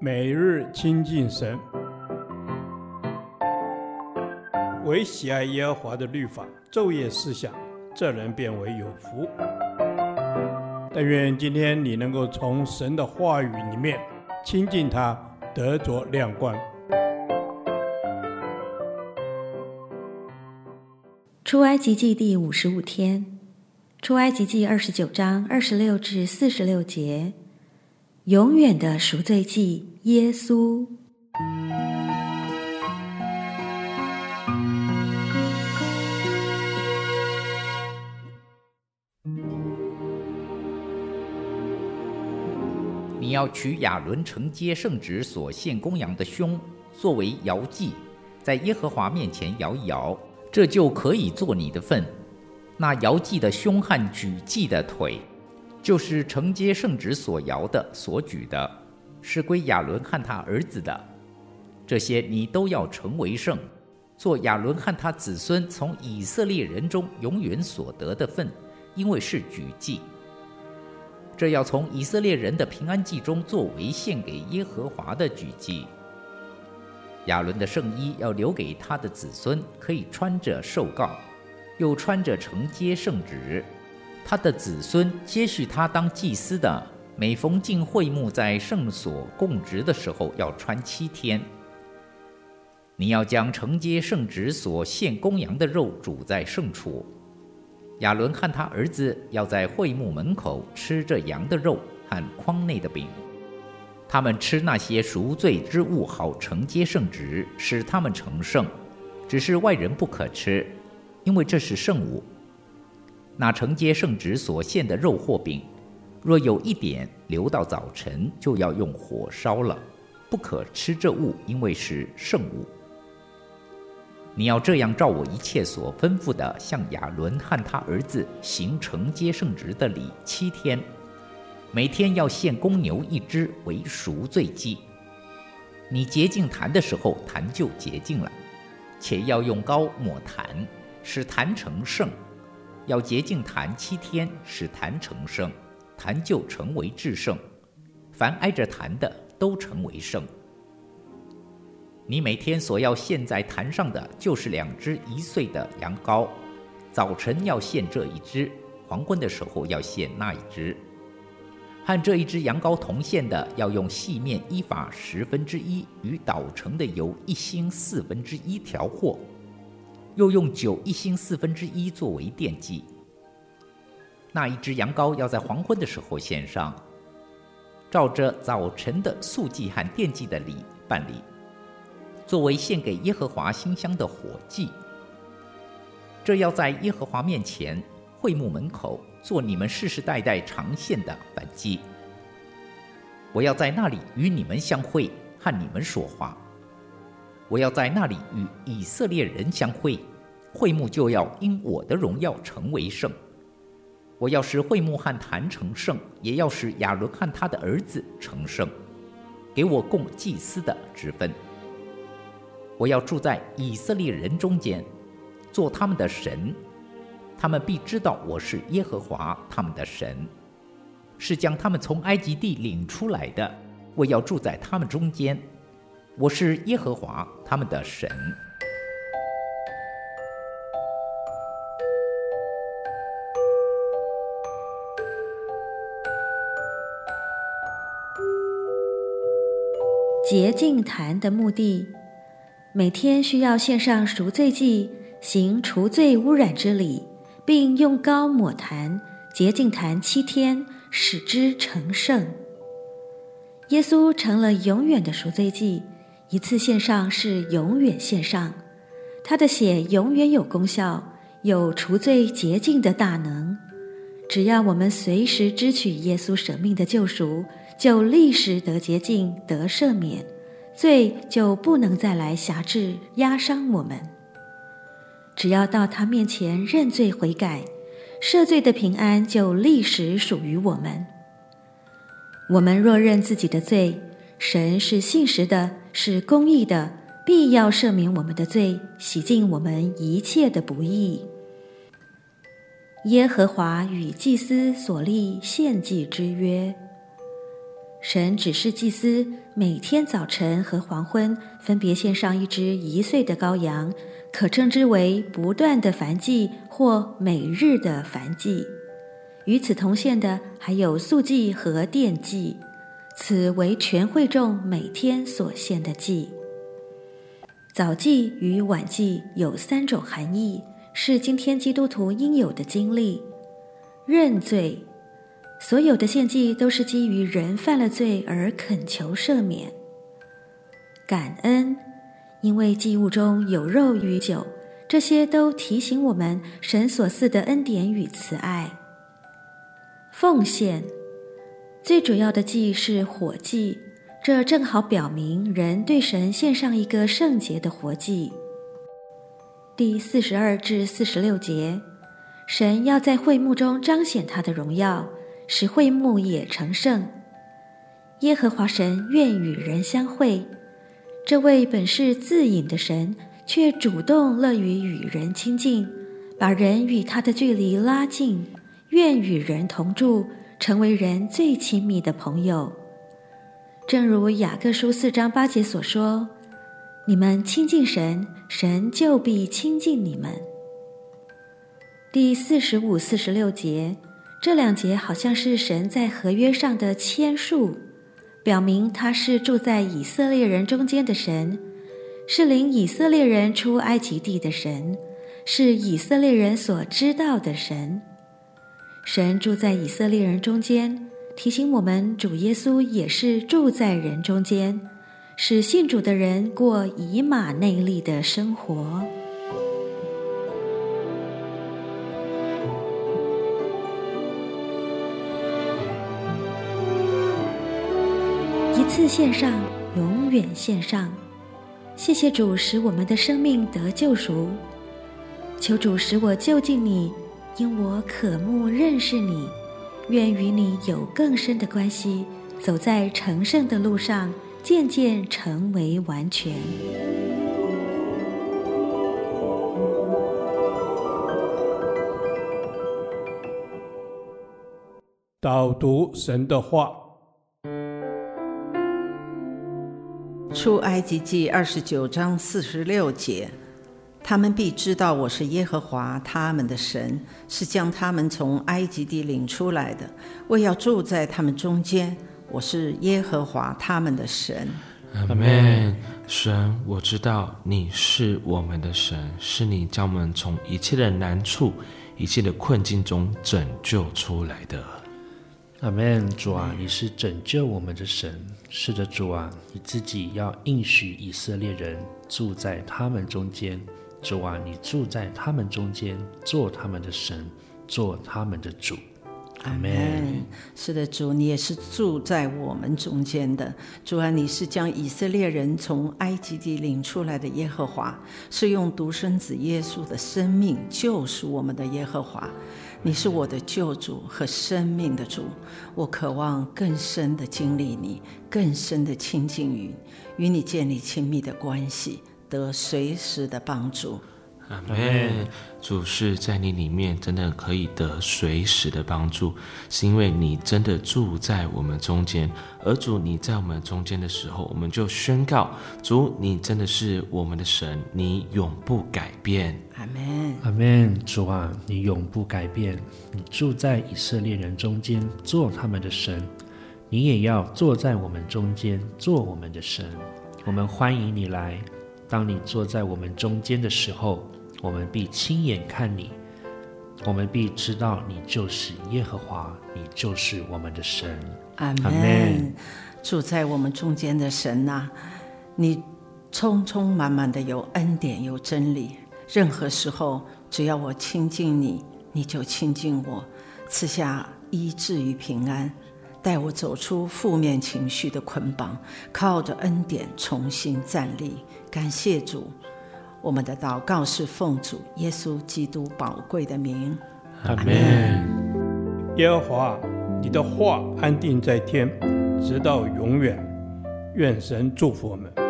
每日亲近神，唯喜爱耶和华的律法，昼夜思想，这人便为有福。但愿今天你能够从神的话语里面亲近他，得着亮光。出埃及记第五十五天，出埃及记二十九章二十六至四十六节，永远的赎罪祭。耶稣，你要取亚伦承接圣职所献公羊的胸，作为摇祭，在耶和华面前摇一摇，这就可以做你的份。那摇祭的胸和举祭的腿，就是承接圣旨所摇的、所举的。是归亚伦和他儿子的，这些你都要成为圣，做亚伦和他子孙从以色列人中永远所得的份，因为是举祭。这要从以色列人的平安祭中作为献给耶和华的举祭。亚伦的圣衣要留给他的子孙，可以穿着受告，又穿着承接圣旨。他的子孙接续他当祭司的。每逢进会幕，在圣所供职的时候，要穿七天。你要将承接圣职所献公羊的肉煮在圣处。亚伦和他儿子要在会幕门口吃这羊的肉和筐内的饼。他们吃那些赎罪之物，好承接圣职，使他们成圣。只是外人不可吃，因为这是圣物。那承接圣旨所献的肉或饼。若有一点留到早晨，就要用火烧了，不可吃这物，因为是圣物。你要这样照我一切所吩咐的，向亚伦和他儿子行承接圣职的礼七天，每天要献公牛一只为赎罪祭。你洁净坛的时候，坛就洁净了，且要用膏抹坛，使坛成圣。要洁净坛七天，使坛成圣。坛就成为至圣，凡挨着坛的都成为圣。你每天所要献在坛上的，就是两只一岁的羊羔，早晨要献这一只，黄昏的时候要献那一只。和这一只羊羔同献的，要用细面伊法十分之一与捣成的油一星四分之一调和，又用酒一欣四分之一作为奠祭。那一只羊羔要在黄昏的时候献上，照着早晨的素祭和奠祭的礼办理，作为献给耶和华馨香的火祭。这要在耶和华面前会幕门口做你们世世代代常献的燔祭。我要在那里与你们相会，和你们说话。我要在那里与以色列人相会，会幕就要因我的荣耀成为圣。我要使会幕和坛成圣，也要使亚伦和他的儿子成圣，给我供祭司的职分。我要住在以色列人中间，做他们的神，他们必知道我是耶和华他们的神，是将他们从埃及地领出来的。我要住在他们中间，我是耶和华他们的神。洁净坛的目的，每天需要献上赎罪祭，行除罪污染之礼，并用膏抹坛，洁净坛七天，使之成圣。耶稣成了永远的赎罪祭，一次献上是永远献上，他的血永远有功效，有除罪洁净的大能。只要我们随时支取耶稣舍命的救赎。就立时得洁净，得赦免，罪就不能再来辖制、压伤我们。只要到他面前认罪悔改，赦罪的平安就立时属于我们。我们若认自己的罪，神是信实的，是公义的，必要赦免我们的罪，洗净我们一切的不义。耶和华与祭司所立献祭之约。神指示祭司每天早晨和黄昏分别献上一只一岁的羔羊，可称之为不断的燔祭或每日的燔祭。与此同献的还有素祭和奠祭，此为全会众每天所献的祭。早祭与晚祭有三种含义，是今天基督徒应有的经历：认罪。所有的献祭都是基于人犯了罪而恳求赦免。感恩，因为祭物中有肉与酒，这些都提醒我们神所赐的恩典与慈爱。奉献，最主要的祭是火祭，这正好表明人对神献上一个圣洁的活祭。第四十二至四十六节，神要在会幕中彰显他的荣耀。使会幕也成圣。耶和华神愿与人相会，这位本是自隐的神，却主动乐于与人亲近，把人与他的距离拉近，愿与人同住，成为人最亲密的朋友。正如雅各书四章八节所说：“你们亲近神，神就必亲近你们。”第四十五、四十六节。这两节好像是神在合约上的签署，表明他是住在以色列人中间的神，是领以色列人出埃及地的神，是以色列人所知道的神。神住在以色列人中间，提醒我们主耶稣也是住在人中间，使信主的人过以马内利的生活。一次献上，永远献上。谢谢主使我们的生命得救赎。求主使我就近你，因我渴慕认识你，愿与你有更深的关系，走在成圣的路上，渐渐成为完全。导读神的话。出埃及记二十九章四十六节，他们必知道我是耶和华他们的神，是将他们从埃及地领出来的。我要住在他们中间，我是耶和华他们的神。阿门。神，我知道你是我们的神，是你将我们从一切的难处、一切的困境中拯救出来的。阿门。主啊，你是拯救我们的神。是的，主啊，你自己要应许以色列人住在他们中间。主啊，你住在他们中间，做他们的神，做他们的主。阿门。是的，主，你也是住在我们中间的。主啊，你是将以色列人从埃及地领出来的耶和华，是用独生子耶稣的生命救赎我们的耶和华。你是我的救主和生命的主，我渴望更深的经历你，更深的亲近于，与你建立亲密的关系，得随时的帮助。阿门。主是在你里面，真的可以得随时的帮助，是因为你真的住在我们中间。而主你在我们中间的时候，我们就宣告：主，你真的是我们的神，你永不改变。阿门。阿门。主啊，你永不改变，你住在以色列人中间，做他们的神，你也要坐在我们中间，做我们的神。我们欢迎你来。当你坐在我们中间的时候，我们必亲眼看你，我们必知道你就是耶和华，你就是我们的神。阿门。住在我们中间的神呐、啊，你充充满满的有恩典，有真理。任何时候，只要我亲近你，你就亲近我，赐下医治与平安，带我走出负面情绪的捆绑，靠着恩典重新站立。感谢主。我们的祷告是奉主耶稣基督宝贵的名，阿门。耶和华，你的话安定在天，直到永远。愿神祝福我们。